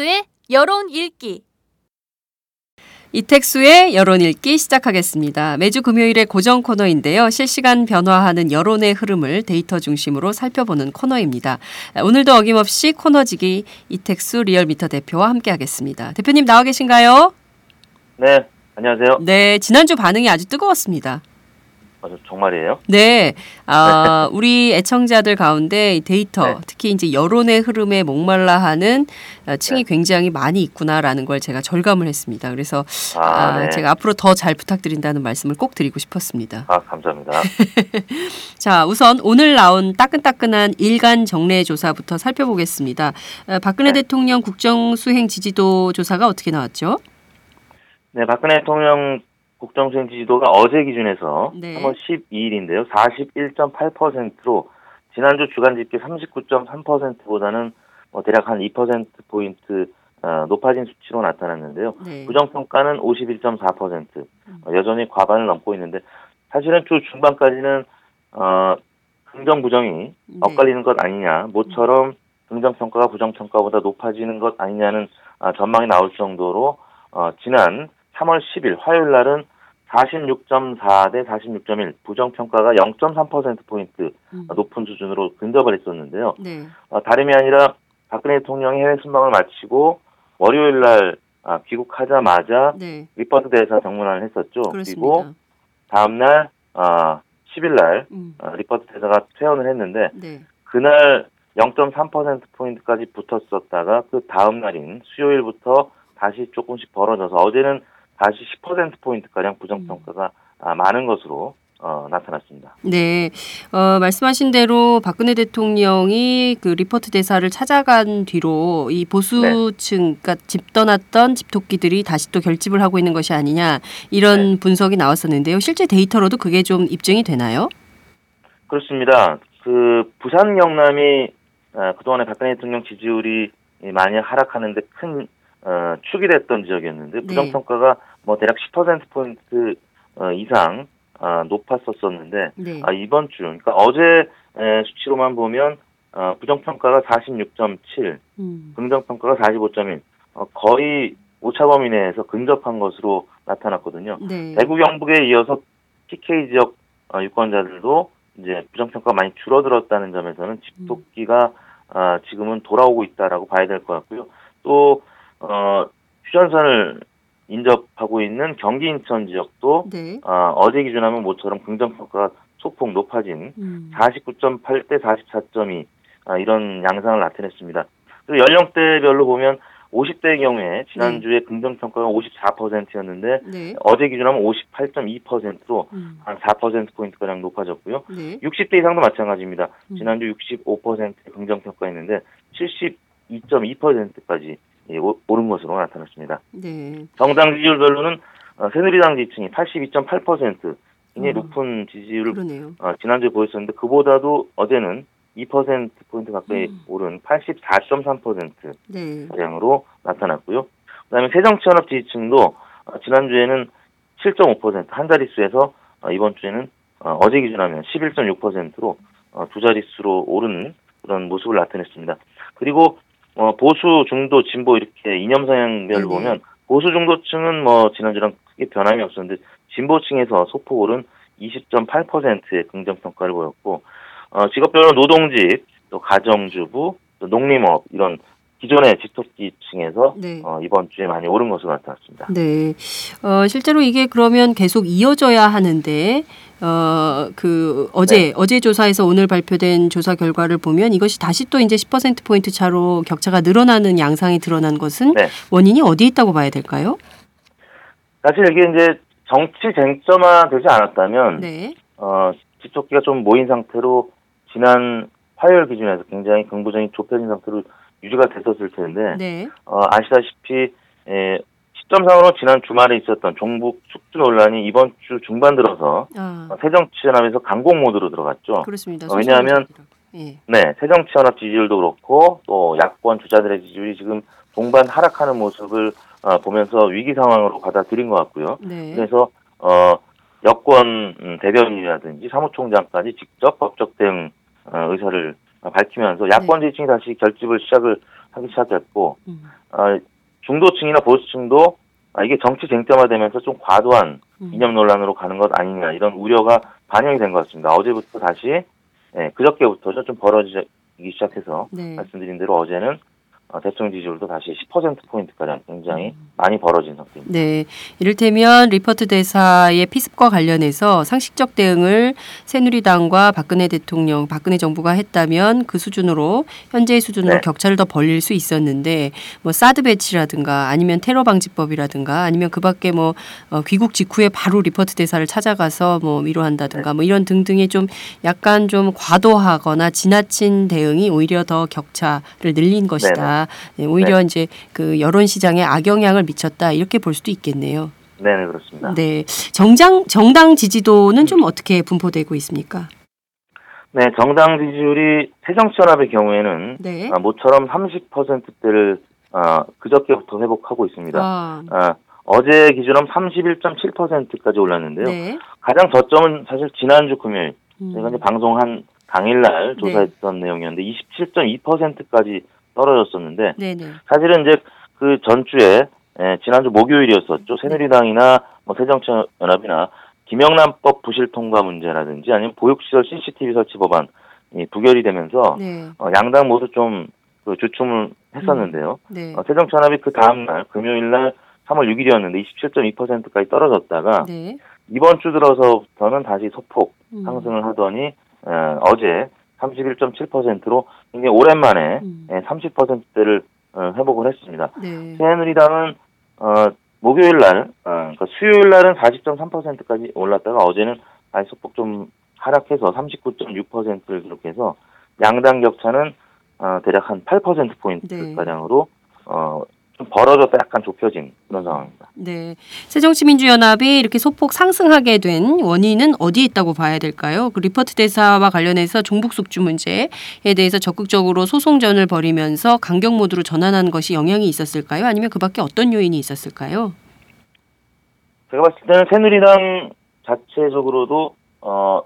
이택수의 여론 읽기. 이택수의 여론 읽기 시작하겠습니다. 매주 금요일의 고정 코너인데요. 실시간 변화하는 여론의 흐름을 데이터 중심으로 살펴보는 코너입니다. 오늘도 어김없이 코너지기 이택수 리얼미터 대표와 함께하겠습니다. 대표님 나와 계신가요? 네, 안녕하세요. 네, 지난주 반응이 아주 뜨거웠습니다. 아, 저 정말이에요? 네, 아, 우리 애청자들 가운데 이 데이터, 네. 특히 이제 여론의 흐름에 목말라 하는 어, 층이 네. 굉장히 많이 있구나라는 걸 제가 절감을 했습니다. 그래서 아, 아, 네. 제가 앞으로 더 잘 부탁드린다는 말씀을 꼭 드리고 싶었습니다. 아, 감사합니다. 자, 우선 오늘 나온 따끈따끈한 일간 정례 조사부터 살펴보겠습니다. 어, 박근혜 네. 대통령 국정 수행 지지도 조사가 어떻게 나왔죠? 네, 박근혜 대통령 국정수행 지지도가 어제 기준에서 네. 3월 12일인데요. 41.8%로 지난주 주간 집계 39.3%보다는 뭐 대략 한 2%포인트 어, 높아진 수치로 나타났는데요. 네. 부정평가는 51.4%. 어, 여전히 과반을 넘고 있는데 사실은 주 중반까지는 어, 긍정 부정이 네. 엇갈리는 것 아니냐, 모처럼 긍정평가가 부정평가보다 높아지는 것 아니냐는 아, 전망이 나올 정도로 어, 지난 3월 10일 화요일 날은 46.4 대 46.1 부정평가가 0.3%포인트 음. 높은 수준으로 근접을 했었는데요. 네. 어, 다름이 아니라 박근혜 대통령이 해외 순방을 마치고 월요일 날 아, 귀국하자마자 네. 리퍼트 대사 병문안을 했었죠. 그리고 그렇습니다. 다음 날 아, 10일 날 음. 어, 리퍼트 대사가 퇴원을 했는데 네. 그날 0.3%포인트까지 붙었었다가 그 다음 날인 수요일부터 다시 조금씩 벌어져서 어제는 다시 10%포인트가량 부정평가가 아, 많은 것으로 어, 나타났습니다. 네, 어, 말씀하신 대로 박근혜 대통령이 그 리포트 대사를 찾아간 뒤로 이 보수층, 그러니까 집 떠났던 집토끼들이 다시 또 결집을 하고 있는 것이 아니냐 이런 분석이 나왔었는데요. 실제 데이터로도 그게 좀 입증이 되나요? 그렇습니다. 그 부산 경남이 어, 그동안에 박근혜 대통령 지지율이 많이 하락하는데 큰 어, 축이 됐던 지역이었는데 네. 부정평가가 뭐 대략 10%포인트 어, 이상 어, 높았었었는데 네. 아, 이번 주, 그러니까 어제 에, 수치로만 보면 어, 부정평가가 46.7, 음. 긍정평가가 45.1, 어, 거의 오차범위 내에서 근접한 것으로 나타났거든요. 네. 대구 경북에 이어서 PK 지역 어, 유권자들도 이제 부정평가 많이 줄어들었다는 점에서는 집토끼가 어, 지금은 돌아오고 있다라고 봐야 될 것 같고요. 또 어, 휴전선을 인접하고 있는 경기 인천 지역도 네. 어, 어제 기준하면 모처럼 긍정평가가 소폭 높아진 음. 49.8대 44.2 아, 이런 양상을 나타냈습니다. 그리고 연령대별로 보면 50대의 경우에 지난주에 긍정평가가 54%였는데 네. 어제 기준하면 58.2%로 음. 한 4%포인트가량 높아졌고요. 네. 60대 이상도 마찬가지입니다. 음. 지난주 65% 긍정평가였는데 72.2%까지 예, 오른 것으로 나타났습니다. 네. 정당 지지율별로는 어, 새누리당 지지층이 82.8% 굉장히 어. 높은 지지율을 그러네요. 어, 지난주에 보였었는데 그보다도 어제는 2%포인트 가까이 음. 오른 84.3% 네. 가량으로 나타났고요. 그 다음에 새정치연합 지지층도 어, 지난주에는 7.5%한 자릿수에서 어, 이번 주에는 어, 어제 기준하면 11.6%로 어, 두 자릿수로 오른 그런 모습을 나타냈습니다. 그리고 어, 보수, 중도, 진보 이렇게 이념 성향별로 네네. 보면 보수 중도층은 뭐 지난주랑 크게 변함이 없었는데 진보층에서 소폭 오른 20.8%의 긍정 평가를 보였고 어, 직업별로 노동직, 또 가정주부, 또 농림업 이런 기존의 집토끼층에서 네. 어, 이번 주에 많이 오른 것으로 나타났습니다. 네. 어, 실제로 이게 그러면 계속 이어져야 하는데, 어, 그, 어제, 네. 어제 조사에서 오늘 발표된 조사 결과를 보면 이것이 다시 또 이제 10%포인트 차로 격차가 늘어나는 양상이 드러난 것은 네. 원인이 어디에 있다고 봐야 될까요? 사실 이게 이제 정치 쟁점화 되지 않았다면 네. 어, 집토끼가 좀 모인 상태로 지난 화요일 기준에서 굉장히 긍부정이 좁혀진 상태로 유지가 됐었을 텐데 네. 어, 아시다시피 에, 시점상으로 지난 주말에 있었던 종북 축주 논란이 이번 주 중반 들어서 아, 어, 새정치연합에서 강공 모드로 들어갔죠. 그렇습니다. 어, 왜냐하면 예. 네, 새정치연합 지지율도 그렇고 또 야권 주자들의 지지율이 지금 동반 하락하는 모습을 어, 보면서 위기 상황으로 받아들인 것 같고요. 네. 그래서 어, 여권 음, 대변인이라든지 사무총장까지 직접 법적 대응 어, 의사를 어, 밝히면서 야권 지지층이 다시 결집을 시작을 하기 시작했고 음, 어, 중도층이나 보수층도 아, 이게 정치 쟁점화되면서 좀 과도한 음. 이념 논란으로 가는 것 아니냐 이런 우려가 반영이 된 것 같습니다. 어제부터 다시 예, 그저께부터죠 좀 벌어지기 시작해서 네. 말씀드린 대로 어제는 어, 대통령 지지율도 다시 10%포인트가량 굉장히 음. 많이 벌어진 상태입니다. 네. 이를테면 리퍼트 대사의 피습과 관련해서 상식적 대응을 새누리당과 박근혜 대통령, 박근혜 정부가 했다면 그 수준으로 현재의 수준으로 네. 격차를 더 벌릴 수 있었는데 뭐 사드 배치라든가 아니면 테러 방지법이라든가 아니면 그 밖에 뭐 어, 귀국 직후에 바로 리퍼트 대사를 찾아가서 뭐 위로한다든가 뭐 이런 등등의 좀 약간 좀 과도하거나 지나친 대응이 오히려 더 격차를 늘린 것이다. 네, 오히려 이제 그 여론 시장에 악영향을 미쳤다 이렇게 볼 수도 있겠네요. 네, 네 그렇습니다. 네, 정장 정당 지지도는 좀 어떻게 분포되고 있습니까? 네, 정당 지지율이 새정치연합의 경우에는 네. 아, 모처럼 30%대를 아, 그저께부터 회복하고 있습니다. 아, 아, 어제 기준으로 31.7%까지 올랐는데요. 네. 가장 저점은 사실 지난주 금요일 음, 저희가 이제 방송한 당일날 네. 조사했던 내용이었는데 27.2%까지 떨어졌었는데 네네. 사실은 이제 그 전주에 예, 지난주 목요일이었었죠. 새누리당이나 뭐 새정치연합이나 김영란법 부실 통과 문제라든지 아니면 보육시설 CCTV 설치 법안 이 부결이 되면서 네. 어, 양당 모두 좀 그 주춤을 했었는데요. 네. 어, 새정치연합이 그 다음날 금요일날 3월 6일이었는데 27.2%까지 떨어졌다가 네. 이번 주 들어서부터는 다시 소폭 음, 상승을 하더니 어, 어제 31.7%로 굉장히 오랜만에 음. 예, 30%대를 어, 회복을 했습니다. 네. 새누리당은 어, 목요일 날, 어, 그러니까 수요일 날은 40.3%까지 올랐다가 어제는 다시 소폭 좀 하락해서 39.6%를 기록해서 양당 격차는 어, 대략 한 8%포인트 네. 가량으로 어, 좀 벌어졌다 약간 좁혀진 그런 상황입니다. 네. 새정치민주연합이 이렇게 소폭 상승하게 된 원인은 어디에 있다고 봐야 될까요? 그 리퍼트 대사와 관련해서 종북 숙주 문제에 대해서 적극적으로 소송전을 벌이면서 강경 모드로 전환한 것이 영향이 있었을까요? 아니면 그 밖에 어떤 요인이 있었을까요? 제가 봤을 때는 새누리당 자체적으로도 어,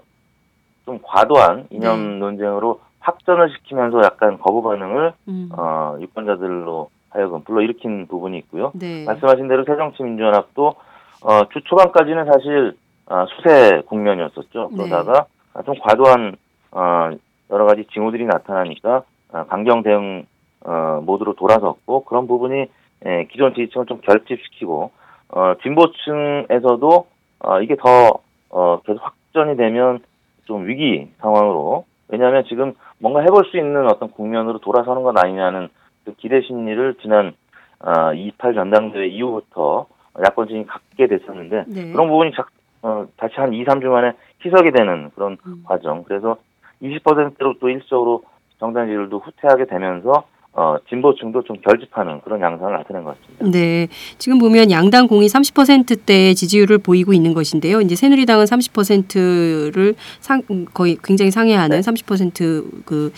좀 과도한 이념 네. 논쟁으로 확전을 시키면서 약간 거부 반응을 음. 어, 유권자들로 하여금 불러일으킨 부분이 있고요. 네. 말씀하신 대로 새정치민주연합도 어, 주 초반까지는 사실 어, 수세 국면이었었죠. 네. 그러다가 아, 좀 과도한 어, 여러 가지 징후들이 나타나니까 어, 강경 대응 어, 모드로 돌아섰고 그런 부분이 에, 기존 지지층을 좀 결집시키고 어, 진보층에서도 어, 이게 더 어, 계속 확전이 되면 좀 위기 상황으로 왜냐하면 지금 뭔가 해볼 수 있는 어떤 국면으로 돌아서는 것 아니냐는 그 기대 심리를 지난 어, 28 전당대회 이후부터 야권층이 갖게 됐었는데 네. 그런 부분이 자, 어, 다시 한 2, 3주 만에 희석이 되는 그런 음. 과정. 그래서 20%로 또 일시적으로 정당 지지율도 후퇴하게 되면서 어, 진보층도 좀 결집하는 그런 양상을 나타낸 것 같습니다. 네. 지금 보면 양당 공이 30%대의 지지율을 보이고 있는 것인데요. 이제 새누리당은 30%를 상 거의 굉장히 상회하는 30%그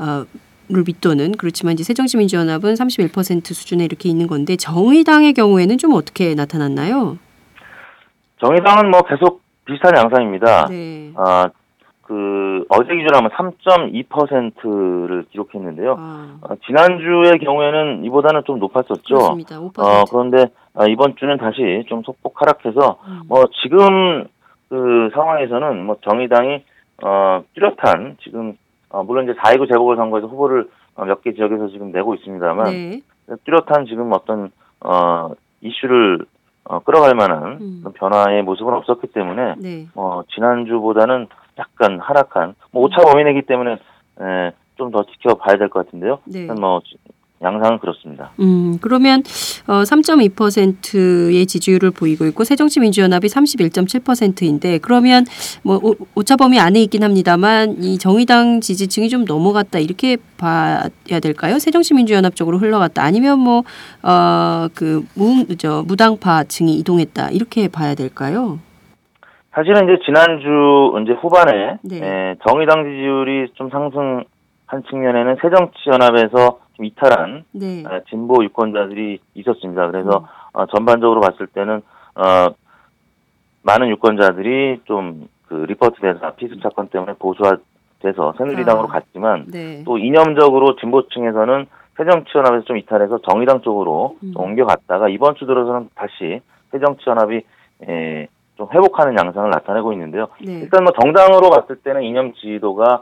어, 를 밑도는 그렇지만 이제 새정치민주연합은 31% 수준에 이렇게 있는 건데 정의당의 경우에는 좀 어떻게 나타났나요? 정의당은 뭐 계속 비슷한 양상입니다. 네. 아, 그 어제 기준으로 하면 3.2%를 기록했는데요. 아, 어, 지난주의 경우에는 이보다는 좀 높았었죠. 그렇습니다. 5%. 어, 그런데 아, 이번 주는 다시 좀 소폭 하락해서 음. 뭐 지금 그 상황에서는 뭐 정의당이 어 뚜렷한 지금 어, 물론 이제 4.29 재보궐선거에서 후보를 어, 몇 개 지역에서 지금 내고 있습니다만 네. 뚜렷한 지금 어떤 어 이슈를 어, 끌어갈 만한 음. 변화의 모습은 없었기 때문에 네. 어 지난주보다는 약간 하락한 뭐 오차 범위내기 때문에 좀더 지켜봐야 될 것 같은데요. 네. 뭐 양상은 그렇습니다. 음, 그러면 어 3.2%의 지지율을 보이고 있고 새정치민주연합이 31.7%인데 그러면 뭐 오- 오차범위 안에 있긴 합니다만 이 정의당 지지층이 좀 넘어갔다 이렇게 봐야 될까요? 새정치민주연합 쪽으로 흘러갔다 아니면 뭐, 뭐어그무저 무당파층이 이동했다 이렇게 봐야 될까요? 사실은 이제 지난주 이제 후반에 네. 에, 정의당 지지율이 좀 상승한 측면에는 새정치연합에서 좀 이탈한 네. 에, 진보 유권자들이 있었습니다. 그래서 음. 어, 전반적으로 봤을 때는 어, 많은 유권자들이 좀 그 리포트 대사 피습 사건 때문에 보수화돼서 새누리당으로 아. 갔지만 네. 또 이념적으로 진보층에서는 새정치연합에서 좀 이탈해서 정의당 쪽으로 음. 좀 옮겨갔다가 이번 주 들어서는 다시 새정치연합이 에, 좀 회복하는 양상을 나타내고 있는데요. 네. 일단 뭐 정당으로 봤을 때는 이념 지지도가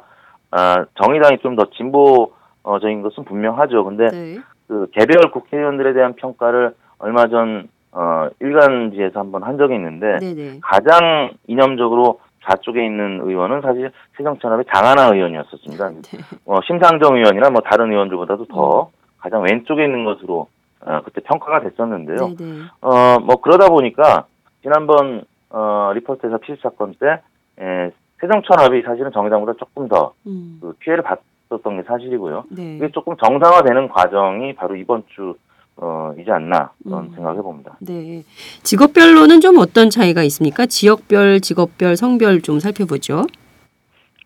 아, 정의당이 좀 더 진보 적인 것은 분명하죠. 근데 네. 그 개별 국회의원들에 대한 평가를 얼마 전 어, 일간지에서 한번 한 적이 있는데 네. 네. 가장 이념적으로 좌쪽에 있는 의원은 사실 새정치연합의 장하나 의원이었었습니다. 네. 어, 심상정 의원이나 뭐 다른 의원들보다도 더 가장 왼쪽에 있는 것으로 어, 그때 평가가 됐었는데요. 네. 네. 어, 뭐 그러다 보니까 지난번 어, 리포트에서 피습 사건 때 에, 새정치연합이 사실은 정의당보다 조금 더 음. 그 피해를 봤었던 게 사실이고요. 네. 이게 조금 정상화되는 과정이 바로 이번 주 어, 이지 않나 그런 음. 생각해 봅니다. 네. 직업별로는 좀 어떤 차이가 있습니까? 지역별, 직업별, 성별 좀 살펴보죠.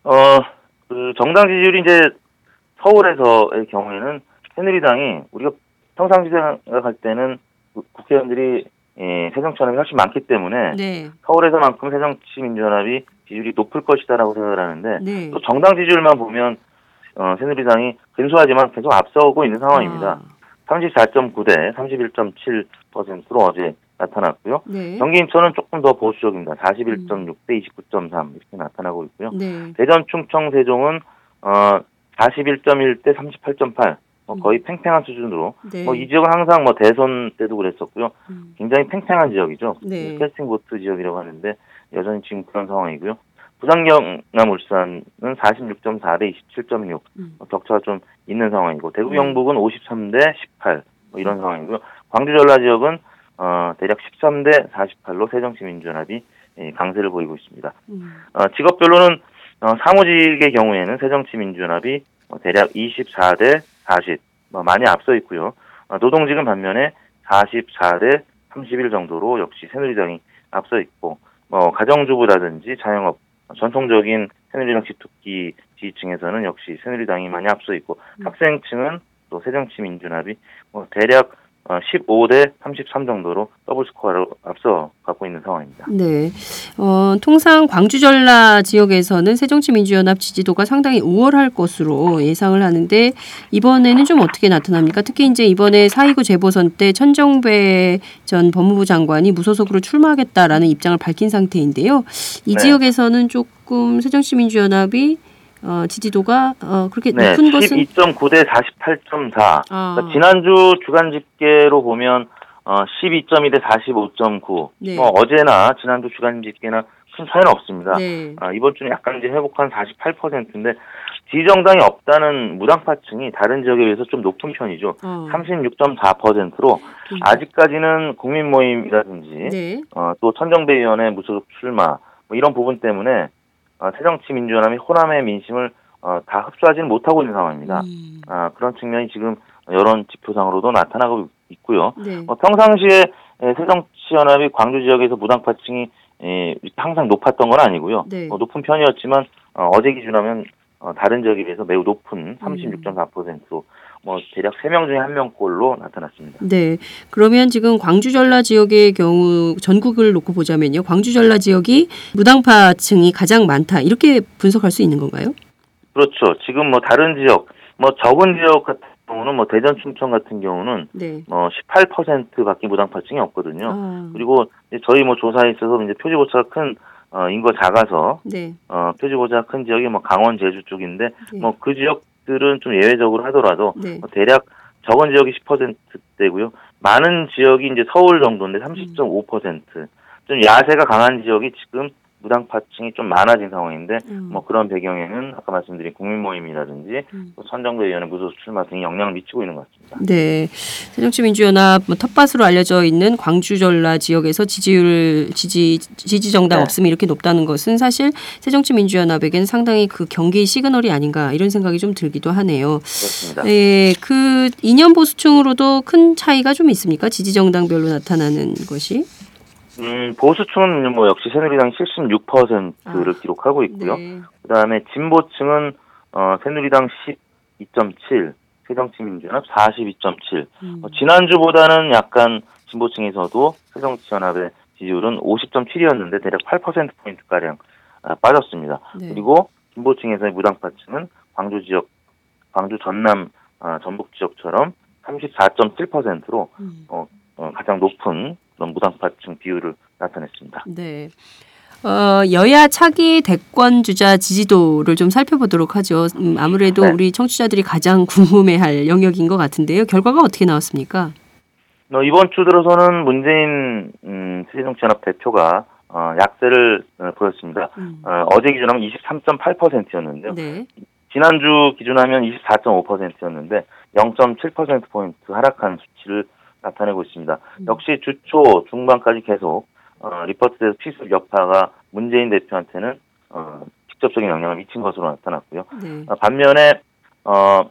어, 그 정당 지지율이 이제 서울에서의 경우에는 새누리당이 우리가 평상시에 생각할 때는 그 국회의원들이 예, 새정치연합이 훨씬 많기 때문에 네. 서울에서만큼 새정치민주연합이 지지율이 높을 것이다라고 생각을 하는데 네. 또 정당 지지율만 보면 어, 새누리당이 근소하지만 계속 앞서고 있는 상황입니다. 아, 34.9대 31.7%로 어제 나타났고요. 네. 경기 인천은 조금 더 보수적입니다. 41.6 대 29.3 이렇게 나타나고 있고요. 네. 대전, 충청, 세종은 어 41.1 대 38.8 뭐 거의 팽팽한 수준으로 네. 뭐이 지역은 항상 뭐 대선 때도 그랬었고요. 음. 굉장히 팽팽한 지역이죠. 네. 캐스팅 보트 지역이라고 하는데 여전히 지금 그런 상황이고요. 부산 경남 울산은 46.4 대 27.6 음. 뭐 격차가 좀 있는 상황이고 대구 네. 경북은 53대 18 뭐 이런 상황이고요. 광주 전라 지역은 어 대략 13대 48로 새정치민주연합이 예, 강세를 보이고 있습니다. 음. 어, 직업별로는 어, 사무직의 경우에는 새정치민주연합이 어, 대략 24대 40, 뭐 많이 앞서 있고요. 어, 노동직은 반면에 44대 31 정도로 역시 새누리당이 앞서 있고, 뭐 가정주부라든지 자영업, 어, 전통적인 새누리당 집토끼 지지층에서는 역시 새누리당이 많이 앞서 있고, 음. 학생층은 또 새정치민주연합이 뭐 대략 어, 15대 33 정도로 더블 스코어로 앞서 갖고 있는 상황입니다. 네. 어, 통상 광주 전라 지역에서는 새정치민주연합 지지도가 상당히 우월할 것으로 예상을 하는데 이번에는 좀 어떻게 나타납니까? 특히 이제 이번에 4.29 재보선 때 천정배 전 법무부 장관이 무소속으로 출마하겠다라는 입장을 밝힌 상태인데요. 이 네. 지역에서는 조금 새정치민주연합이 어, 지지도가 어, 그렇게 네, 높은 것은 12.9대 48.4. 아, 그러니까 지난주 주간 집계로 보면 어, 12.2대 45.9. 네. 뭐 어제나 지난주 주간 집계나 큰 차이는 없습니다. 네. 아, 이번 주는 약간 이제 회복한 48%인데 지정당이 없다는 무당파층이 다른 지역에 비해서 좀 높은 편이죠. 어. 36.4%로 아직까지는 국민 모임이라든지 네. 어, 또 천정배 위원회 무소속 출마 뭐 이런 부분 때문에 어, 새정치민주연합이 호남의 민심을 어, 다 흡수하지는 못하고 있는 상황입니다. 음. 아, 그런 측면이 지금 여론 지표상으로도 나타나고 있고요. 네. 어, 평상시에 에, 새정치연합이 광주 지역에서 무당파층이 에, 이렇게 항상 높았던 건 아니고요. 네. 어, 높은 편이었지만 어, 어제 기준하면 어, 다른 지역에 비해서 매우 높은 음. 36.4%, 뭐 대략 3명 중에 1명꼴로 나타났습니다. 네. 그러면 지금 광주 전라 지역의 경우 전국을 놓고 보자면요. 광주 전라 지역이 무당파층이 가장 많다. 이렇게 분석할 수 있는 건가요? 그렇죠. 지금 뭐 다른 지역, 뭐 적은 지역 같은 경우는 뭐 대전, 충청 같은 경우는 네. 뭐 18%밖에 무당파층이 없거든요. 아, 그리고 저희 뭐 조사에 있어서 이제 표지고차가 큰 어, 인구가 작아서 네. 어, 표지고차 큰 지역이 뭐 강원, 제주 쪽인데 네. 뭐그 지역들은 좀 예외적으로 하더라도 네. 뭐 대략 적은 지역이 10%대고요. 많은 지역이 이제 서울 정도인데 30.5%. 좀 야세가 강한 지역이 지금 무당파층이 좀 많아진 상황인데 음. 뭐 그런 배경에는 아까 말씀드린 국민 모임이라든지 음. 또 선정대위원회 무소속 출마 등이 영향을 미치고 있는 것 같습니다. 네. 새정치민주연합 뭐 텃밭으로 알려져 있는 광주 전라 지역에서 지지율 지지 지지 정당 네. 없음이 이렇게 높다는 것은 사실 새정치민주연합에겐 상당히 그 경계의 시그널이 아닌가 이런 생각이 좀 들기도 하네요. 그렇습니다. 네, 그 이념 보수층으로도 큰 차이가 좀 있습니까? 지지 정당별로 나타나는 것이? 음, 보수층은 뭐 역시 새누리당 76%를 아, 기록하고 있고요. 네. 그다음에 진보층은 어, 새누리당 12.7, 새정치민주연합 42.7. 음. 어, 지난주보다는 약간 진보층에서도 새정치연합의 지지율은 50.7이었는데 대략 8%포인트 가량 아, 빠졌습니다. 네. 그리고 진보층에서의 무당파층은 광주 지역, 광주 전남, 아, 전북 지역처럼 34.7%로 음. 어, 가장 높은 무당파층 비율을 나타냈습니다. 네. 어, 여야 차기 대권 주자 지지도를 좀 살펴보도록 하죠. 음, 아무래도 네. 우리 청취자들이 가장 궁금해할 영역인 것 같은데요. 결과가 어떻게 나왔습니까? 어, 이번 주 들어서는 문재인 음, 새정치연합 대표가 어, 약세를 어, 보였습니다. 음. 어, 어제 기준하면 23.8%였는데요. 네. 지난주 기준하면 24.5%였는데 0.7%포인트 하락한 수치를 나타내고 있습니다. 음. 역시 주초 중반까지 계속 어, 리포트에서 필수 여파가 문재인 대표한테는 어, 직접적인 영향을 미친 것으로 나타났고요. 네. 어, 반면에 어,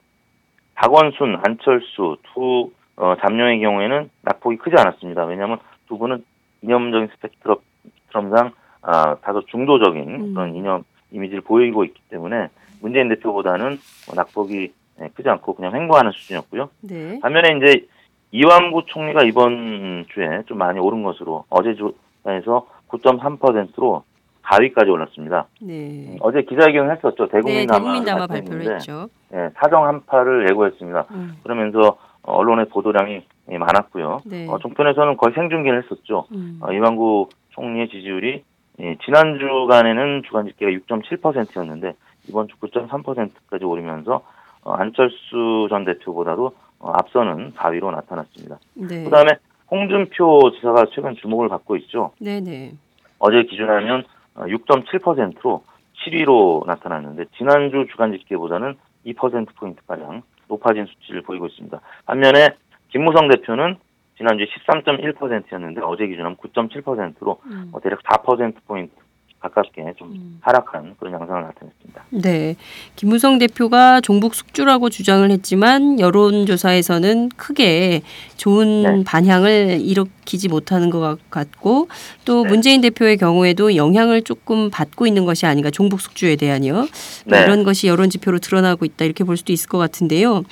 박원순, 안철수 두 어, 잠룡의 경우에는 낙폭이 크지 않았습니다. 왜냐하면 두 분은 이념적인 스펙트럼상 아, 다소 중도적인 음. 그런 이념 이미지를 보이고 있기 때문에 문재인 대표보다는 뭐 낙폭이 예, 크지 않고 그냥 횡보하는 수준이었고요. 네. 반면에 이제 이완구 총리가 이번 주에 좀 많이 오른 것으로 어제 주에서 9.3%로 4위까지 올랐습니다. 네. 어제 기자회견을 했었죠. 네, 대국민담화 대국민담화 발표했는데 발표를 했죠. 예, 사정 한파를 예고했습니다. 음. 그러면서 어, 언론의 보도량이 예, 많았고요. 네. 어, 종편에서는 거의 생중계를 했었죠. 음. 어, 이완구 총리의 지지율이 예, 지난 주간에는 주간 집계가 6.7%였는데 이번 주 9.3%까지 오르면서 어, 안철수 전 대표보다도 어, 앞서는 4위로 나타났습니다. 네. 그다음에 홍준표 지사가 최근 주목을 받고 있죠. 네, 네. 어제 기준하면 어, 6.7%로 7위로 나타났는데 지난주 주간 집계보다는 2%포인트 가량 높아진 수치를 보이고 있습니다. 반면에 김무성 대표는 지난주에 13.1%였는데 어제 기준하면 9.7%로 음. 어, 대략 4%포인트 가깝게 좀 음. 하락한 그런 양상을 나타냈습니다. 네. 김무성 대표가 종북 숙주라고 주장을 했지만 여론조사에서는 크게 좋은 네. 반향을 일으키지 못하는 것 같고 또 네. 문재인 대표의 경우에도 영향을 조금 받고 있는 것이 아닌가 종북 숙주에 대한요. 네. 이런 것이 여론 지표로 드러나고 있다 이렇게 볼 수도 있을 것 같은데요.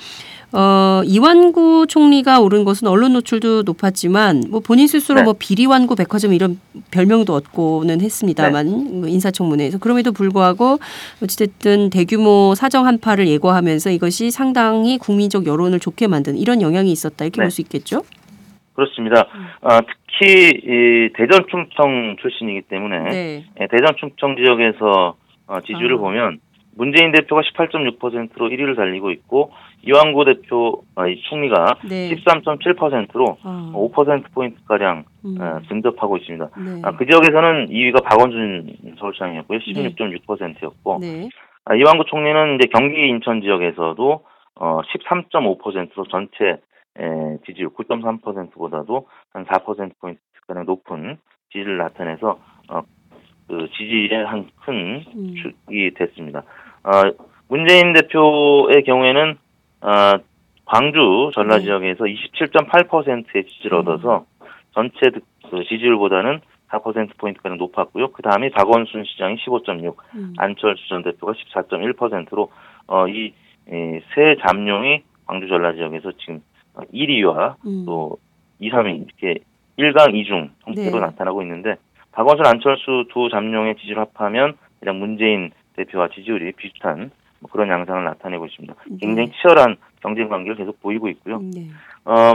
어, 이완구 총리가 오른 것은 언론 노출도 높았지만 뭐 본인 스스로 네. 뭐 비리완구 백화점 이런 별명도 얻고는 했습니다만 뭐 인사청문회에서 그럼에도 불구하고 어찌됐든 대규모 사정 한파를 예고하면서 이것이 상당히 국민적 여론을 좋게 만든 이런 영향이 있었다 이렇게 네. 볼수 있겠죠. 그렇습니다. 어, 특히 이 대전 충청 출신이기 때문에 네. 예, 대전 충청 지역에서 어, 지지율을 아. 보면 문재인 대표가 18.6%로 1위를 달리고 있고 이완구 대표 아, 이 총리가 네. 13.7%로 아, 5% 포인트 가량 음. 어, 근접하고 있습니다. 네. 아, 그 지역에서는 2위가 박원순 서울시장이었고요. 16.6%였고 네. 아, 이완구 총리는 이제 경기 인천 지역에서도 어, 13.5%로 전체 에, 지지율 9.3%보다도 한 4% 포인트 가량 높은 지지를 나타내서 어, 그 지지에 한큰 음. 축이 됐습니다. 어, 문재인 대표의 경우에는 어, 광주 전라 네. 지역에서 27.8%의 지지를 음. 얻어서 전체 득- 그 지지율보다는 4% 포인트가량 높았고요. 그 다음에 박원순 시장이 15.6, 음. 안철수 전 대표가 14.1%로 어, 이세 잠룡이 광주 전라 지역에서 지금 1위와 음. 또 2, 3위 이렇게 1강 2중 형태로 네. 나타나고 있는데 박원순 안철수 두 잠룡의 지지를 합하면 그냥 문재인 대표와 지지율이 비슷한 뭐 그런 양상을 나타내고 있습니다. 굉장히 네. 치열한 경쟁 관계를 계속 보이고 있고요. 네. 어,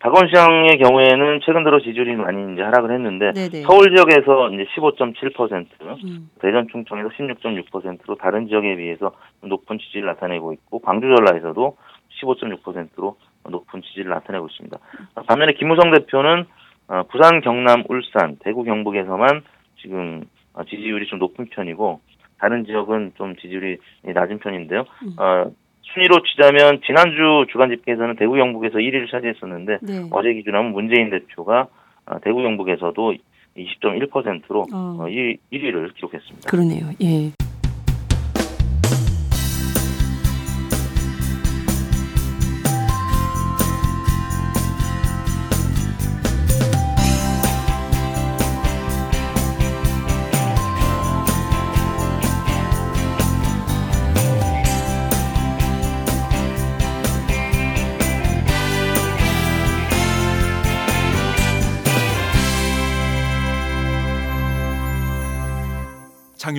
박원 시장의 경우에는 최근 들어 지지율이 많이 이제 하락을 했는데 네네. 서울 지역에서 이제 15.7%, 음. 대전 충청에서 16.6%로 다른 지역에 비해서 높은 지지를 나타내고 있고 광주 전라에서도 15.6%로 높은 지지를 나타내고 있습니다. 반면에 김무성 대표는 어, 부산, 경남, 울산, 대구, 경북에서만 지금 어, 지지율이 좀 높은 편이고 다른 지역은 좀 지지율이 낮은 편인데요. 음. 어, 순위로 치자면 지난주 주간 집계에서는 대구, 경북에서 1위를 차지했었는데 네. 어제 기준하면 문재인 대표가 어, 대구, 경북에서도 20.1%로 어. 어, 1, 1위를 기록했습니다. 그러네요. 예.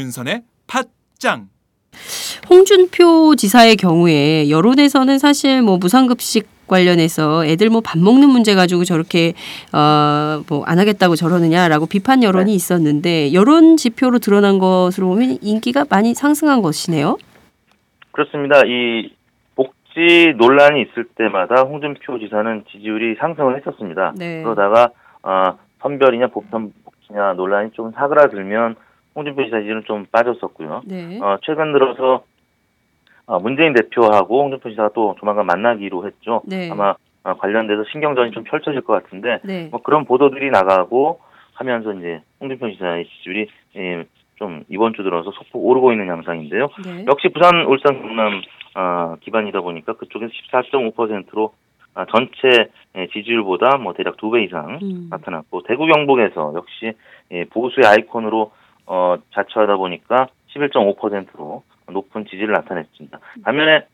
윤선의 팟짱 홍준표 지사의 경우에 여론에서는 사실 뭐 무상급식 관련해서 애들 뭐 밥 먹는 문제 가지고 저렇게 어 뭐 안 하겠다고 저러느냐라고 비판 여론이 있었는데 여론 지표로 드러난 것으로 보면 인기가 많이 상승한 것이네요. 그렇습니다. 이 복지 논란이 있을 때마다 홍준표 지사는 지지율이 상승을 했었습니다. 네. 그러다가 어, 선별이냐 보편 복지냐 논란이 좀 사그라들면 홍준표 지사 지지율은 좀 빠졌었고요. 네. 어, 최근 들어서 어, 문재인 대표하고 홍준표 지사가 또 조만간 만나기로 했죠. 네. 아마 어, 관련돼서 신경전이 좀 펼쳐질 것 같은데 네. 뭐 그런 보도들이 나가고 하면서 이제 홍준표 지사의 지지율이 예, 좀 이번 주 들어서 소폭 오르고 있는 양상인데요. 네. 역시 부산, 울산, 경남 어, 기반이다 보니까 그쪽에서 14.5%로 아, 전체 예, 지지율보다 뭐 대략 두 배 이상 음. 나타났고 대구 경북에서 역시 예, 보수의 아이콘으로 어, 자처하다 보니까 11.5%로 높은 지지를 나타냈습니다. 반면에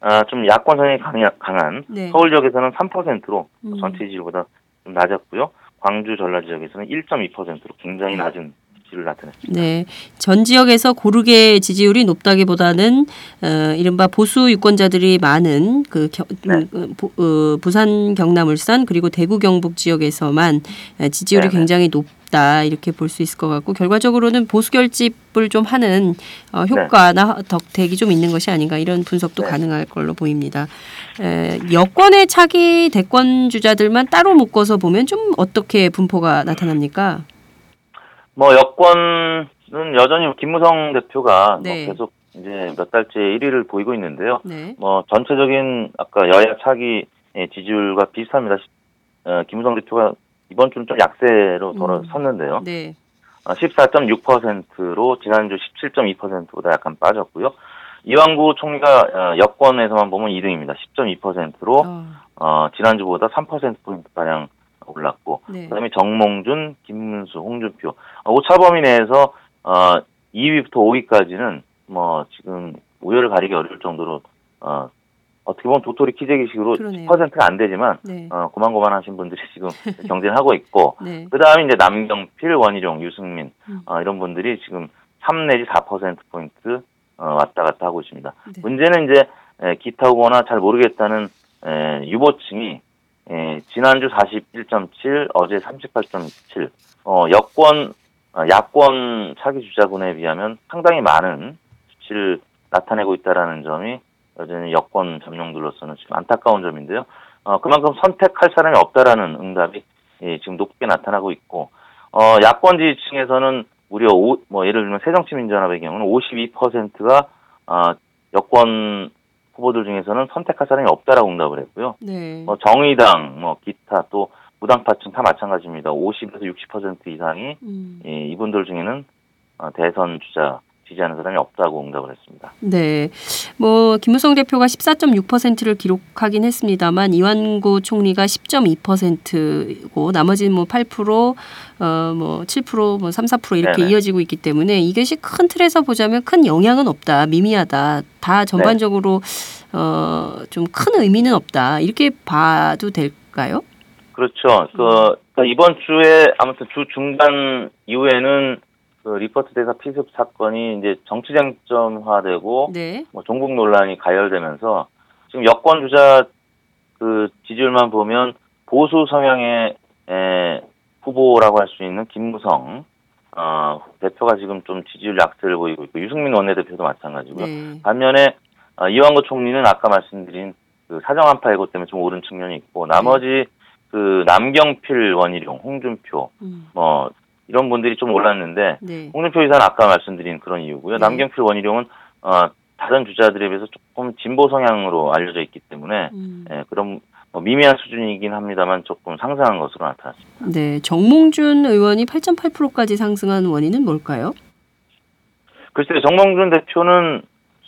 아, 좀 야권 성향이 강한 네. 서울 지역에서는 3%로 음. 전체 지지율보다 좀 낮았고요. 광주 전라 지역에서는 1.2%로 굉장히 낮은 지지를 나타냈습니다. 네. 전 지역에서 고르게 지지율이 높다기보다는 어, 이른바 보수 유권자들이 많은 그 겨, 네. 음, 그 보- 어, 부산, 경남, 울산 그리고 대구, 경북 지역에서만 어, 지지율이 네네. 굉장히 높다 이렇게 볼 수 있을 것 같고 결과적으로는 보수 결집을 좀 하는 어, 효과나 덕택이 좀 있는 것이 아닌가 이런 분석도 네. 가능할 걸로 보입니다. 에, 여권의 차기 대권 주자들만 따로 묶어서 보면 좀 어떻게 분포가 나타납니까? 뭐 여권은 여전히 김무성 대표가 네. 뭐 계속 이제 몇 달째 1위를 보이고 있는데요. 네. 뭐 전체적인 아까 여야 차기 의 지지율과 비슷합니다. 어, 김무성 대표가 이번 주는 좀 약세로 음. 돌아섰는데요. 네. 어, 14.6%로 지난주 17.2%보다 약간 빠졌고요. 이완구 총리가 어, 여권에서만 보면 2등입니다. 10.2%로 어, 어, 지난주보다 3%포인트 가량 올랐고 네. 그다음에 정몽준, 김문수, 홍준표 어, 오차범위 내에서 어, 2위부터 5위까지는 뭐 지금 우열을 가리기 어려울 정도로 어, 어떻게 보면 도토리 키재기식으로 그러네요. 10%가 안 되지만 네. 어, 고만고만하신 분들이 지금 경쟁을 하고 있고 네. 그 다음에 이제 남경필, 원희룡, 유승민 음. 어, 이런 분들이 지금 3 내지 4% 포인트 어, 왔다 갔다 하고 있습니다. 네. 문제는 이제 에, 기타 후보나 잘 모르겠다는 에, 유보층이 에, 지난주 41.7, 어제 38.7, 어, 여권, 어, 야권 차기 주자군에 비하면 상당히 많은 수치를 나타내고 있다라는 점이 여전히 여권 점령들로서는 지금 안타까운 점인데요. 어, 그만큼 선택할 사람이 없다라는 응답이 예, 지금 높게 나타나고 있고 어, 야권 지지층에서는 무려 오, 뭐 예를 들면 새정치민주연합의 경우는 52%가 어, 여권 후보들 중에서는 선택할 사람이 없다라고 응답을 했고요. 네. 뭐 정의당, 뭐 기타 또 무당파층 다 마찬가지입니다. 50에서 60% 이상이 음. 예, 이분들 중에는 어, 대선 주자 지지하는 사람이 없다고 응답을 했습니다. 네. 뭐 김무성 대표가 14.6%를 기록하긴 했습니다만 이완구 총리가 10.2%고 나머지는 뭐 8%, 어뭐 7%, 뭐 3, 4% 이렇게 네네. 이어지고 있기 때문에 이것이 큰 틀에서 보자면 큰 영향은 없다. 미미하다. 다 전반적으로 어좀 큰 의미는 없다. 이렇게 봐도 될까요? 그렇죠. 그 그러니까 이번 주에 아무튼 주 중반 이후에는 그 리포트 대사 피습 사건이 이제 정치 쟁점화되고 네. 뭐 종북 논란이 가열되면서 지금 여권 주자 그 지지율만 보면 보수 성향의 에, 후보라고 할 수 있는 김무성 어, 대표가 지금 좀 지지율 약세를 보이고 있고 유승민 원내대표도 마찬가지고요. 네. 반면에 어, 이완구 총리는 아까 말씀드린 그 사정 한파 예고 때문에 좀 오른 측면이 있고 나머지 그 남경필 원희룡, 홍준표 음. 뭐 이런 분들이 좀 올랐는데 네. 홍준표 의사는 아까 말씀드린 그런 이유고요. 네. 남경필 원희룡은 어, 다른 주자들에 비해서 조금 진보 성향으로 알려져 있기 때문에 음. 예, 그런 뭐 미미한 수준이긴 합니다만 조금 상승한 것으로 나타났습니다. 네. 정몽준 의원이 8.8%까지 상승한 원인은 뭘까요? 글쎄 정몽준 대표는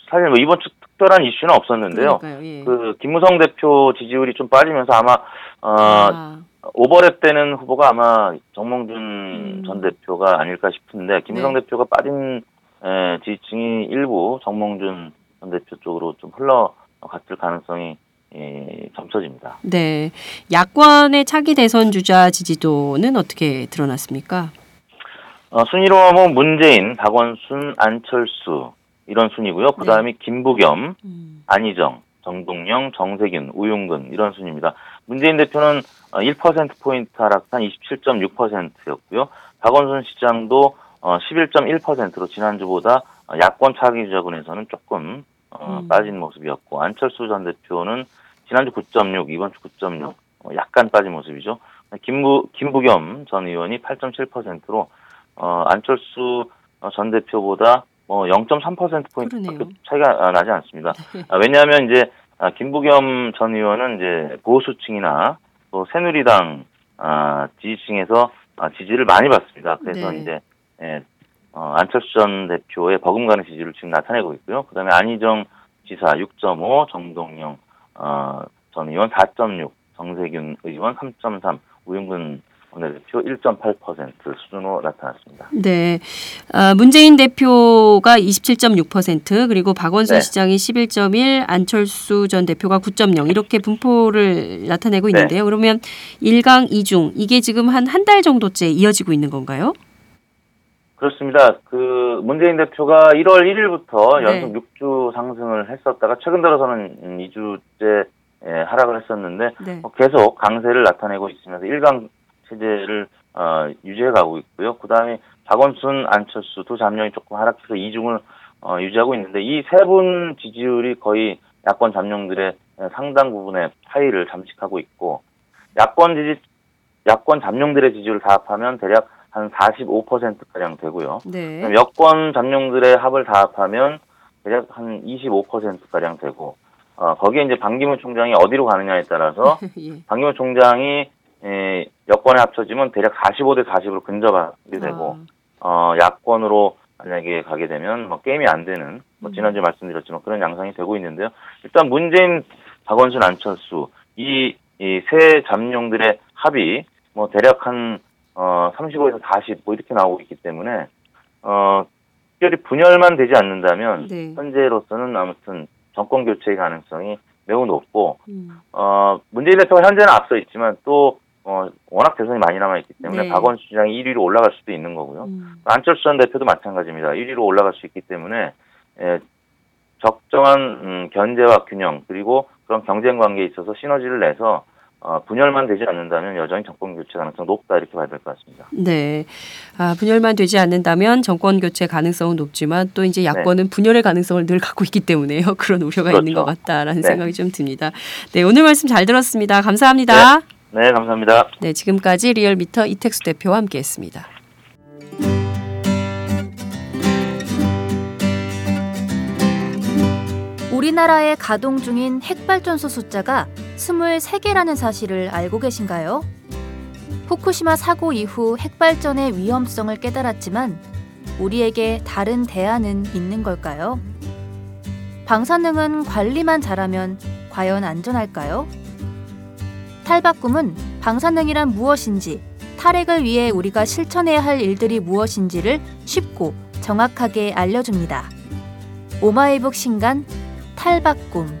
사실 뭐 이번 주 특별한 이슈는 없었는데요. 예. 그 김무성 대표 지지율이 좀 빠지면서 아마 어, 아, 오버랩 되는 후보가 아마 정몽준 음. 전 대표가 아닐까 싶은데 김무성 네. 대표가 빠진 에, 지지층이 일부 정몽준 전 대표 쪽으로 좀 흘러갔을 가능성이 예, 점쳐집니다. 네. 야권의 차기 대선 주자 지지도는 어떻게 드러났습니까? 어, 순위로 하면 문재인, 박원순, 안철수 이런 순이고요. 그 다음이 김부겸, 음. 안희정, 정동영, 정세균, 우용근 이런 순입니다. 문재인 대표는 어, 1%포인트 하락한 27.6%였고요. 박원순 시장도 어, 11.1%로 지난주보다 어, 야권 차기 주자군에서는 조금 어, 음. 빠진 모습이었고 안철수 전 대표는 지난주 9.6, 이번 주 9.6 어, 약간 빠진 모습이죠. 김부 김부겸 전 의원이 8.7%로 어, 안철수 어, 전 대표보다 뭐0.3% 포인트 그러네요. 차이가 아, 나지 않습니다. 아, 왜냐하면 이제 아, 김부겸 전 의원은 이제 보수층이나 또 새누리당 아, 지지층에서 아, 지지를 많이 받습니다. 그래서 네. 이제 예, 어, 안철수 전 대표의 버금가는 지지를 지금 나타내고 있고요. 그다음에 안희정 지사 6.5, 정동영 어, 전 의원 4.6, 정세균 의원 3.3, 우영근 원내대표 1.8% 수준으로 나타났습니다. 네. 아, 문재인 대표가 27.6% 그리고 박원순 네. 시장이 11.1, 안철수 전 대표가 9.0 이렇게 분포를 나타내고 네. 있는데요. 그러면 1강 2중 이게 지금 한 한 달 정도째 이어지고 있는 건가요? 그렇습니다. 그 문재인 대표가 1월 1일부터 네. 연속 6주 상승을 했었다가 최근 들어서는 2주째 하락을 했었는데 네. 어, 계속 강세를 나타내고 있으면서 1강 체제를 어, 유지해 가고 있고요. 그 다음에 박원순, 안철수 두 잠룡이 조금 하락해서 2중을 어, 유지하고 있는데 이 세 분 지지율이 거의 야권 잠룡들의 상당 부분의 차이를 잠식하고 있고 야권 지지 야권 잠룡들의 지지율을 다 합하면 대략 한 45%가량 되고요. 네. 여권 잠룡들의 합을 다 합하면 대략 한 25%가량 되고, 어, 거기에 이제 반기문 총장이 어디로 가느냐에 따라서 예. 반기문 총장이 에, 여권에 합쳐지면 대략 45대 40으로 근접하게 되고, 아, 어, 야권으로 만약에 가게 되면 뭐 게임이 안 되는, 뭐 음. 지난주 에 말씀드렸지만 그런 양상이 되고 있는데요. 일단 문재인, 박원순, 안철수, 이, 이세 잠룡들의 합이 뭐 대략 한, 어, 35에서 40, 뭐 이렇게 나오고 있기 때문에, 어, 특별히 분열만 되지 않는다면, 네. 현재로서는 아무튼 정권 교체의 가능성이 매우 높고, 음. 어, 문재인 대표가 현재는 앞서 있지만 또, 어, 워낙 대선이 많이 남아있기 때문에 네. 박원순 시장이 1위로 올라갈 수도 있는 거고요. 음. 안철수 전 대표도 마찬가지입니다. 1위로 올라갈 수 있기 때문에 에, 적정한 음, 견제와 균형 그리고 그런 경쟁 관계에 있어서 시너지를 내서 어, 분열만 되지 않는다면 여전히 정권 교체 가능성 높다 이렇게 봐야 될 것 같습니다. 네. 아, 분열만 되지 않는다면 정권 교체 가능성은 높지만 또 이제 야권은 분열의 가능성을 늘 갖고 있기 때문에요. 그런 우려가 있는 그렇죠. 것 같다라는 네. 생각이 좀 듭니다. 네, 오늘 말씀 잘 들었습니다. 감사합니다. 네, 감사합니다. 네, 지금까지 리얼미터 이택수 대표와 함께했습니다. 우리나라에 가동 중인 핵발전소 숫자가 23개라는 사실을 알고 계신가요? 후쿠시마 사고 이후 핵발전의 위험성을 깨달았지만 우리에게 다른 대안은 있는 걸까요? 방사능은 관리만 잘하면 과연 안전할까요? 탈바꿈은 방사능이란 무엇인지, 탈핵을 위해 우리가 실천해야 할 일들이 무엇인지를 쉽고 정확하게 알려줍니다. 오마이북 신간 탈바꿈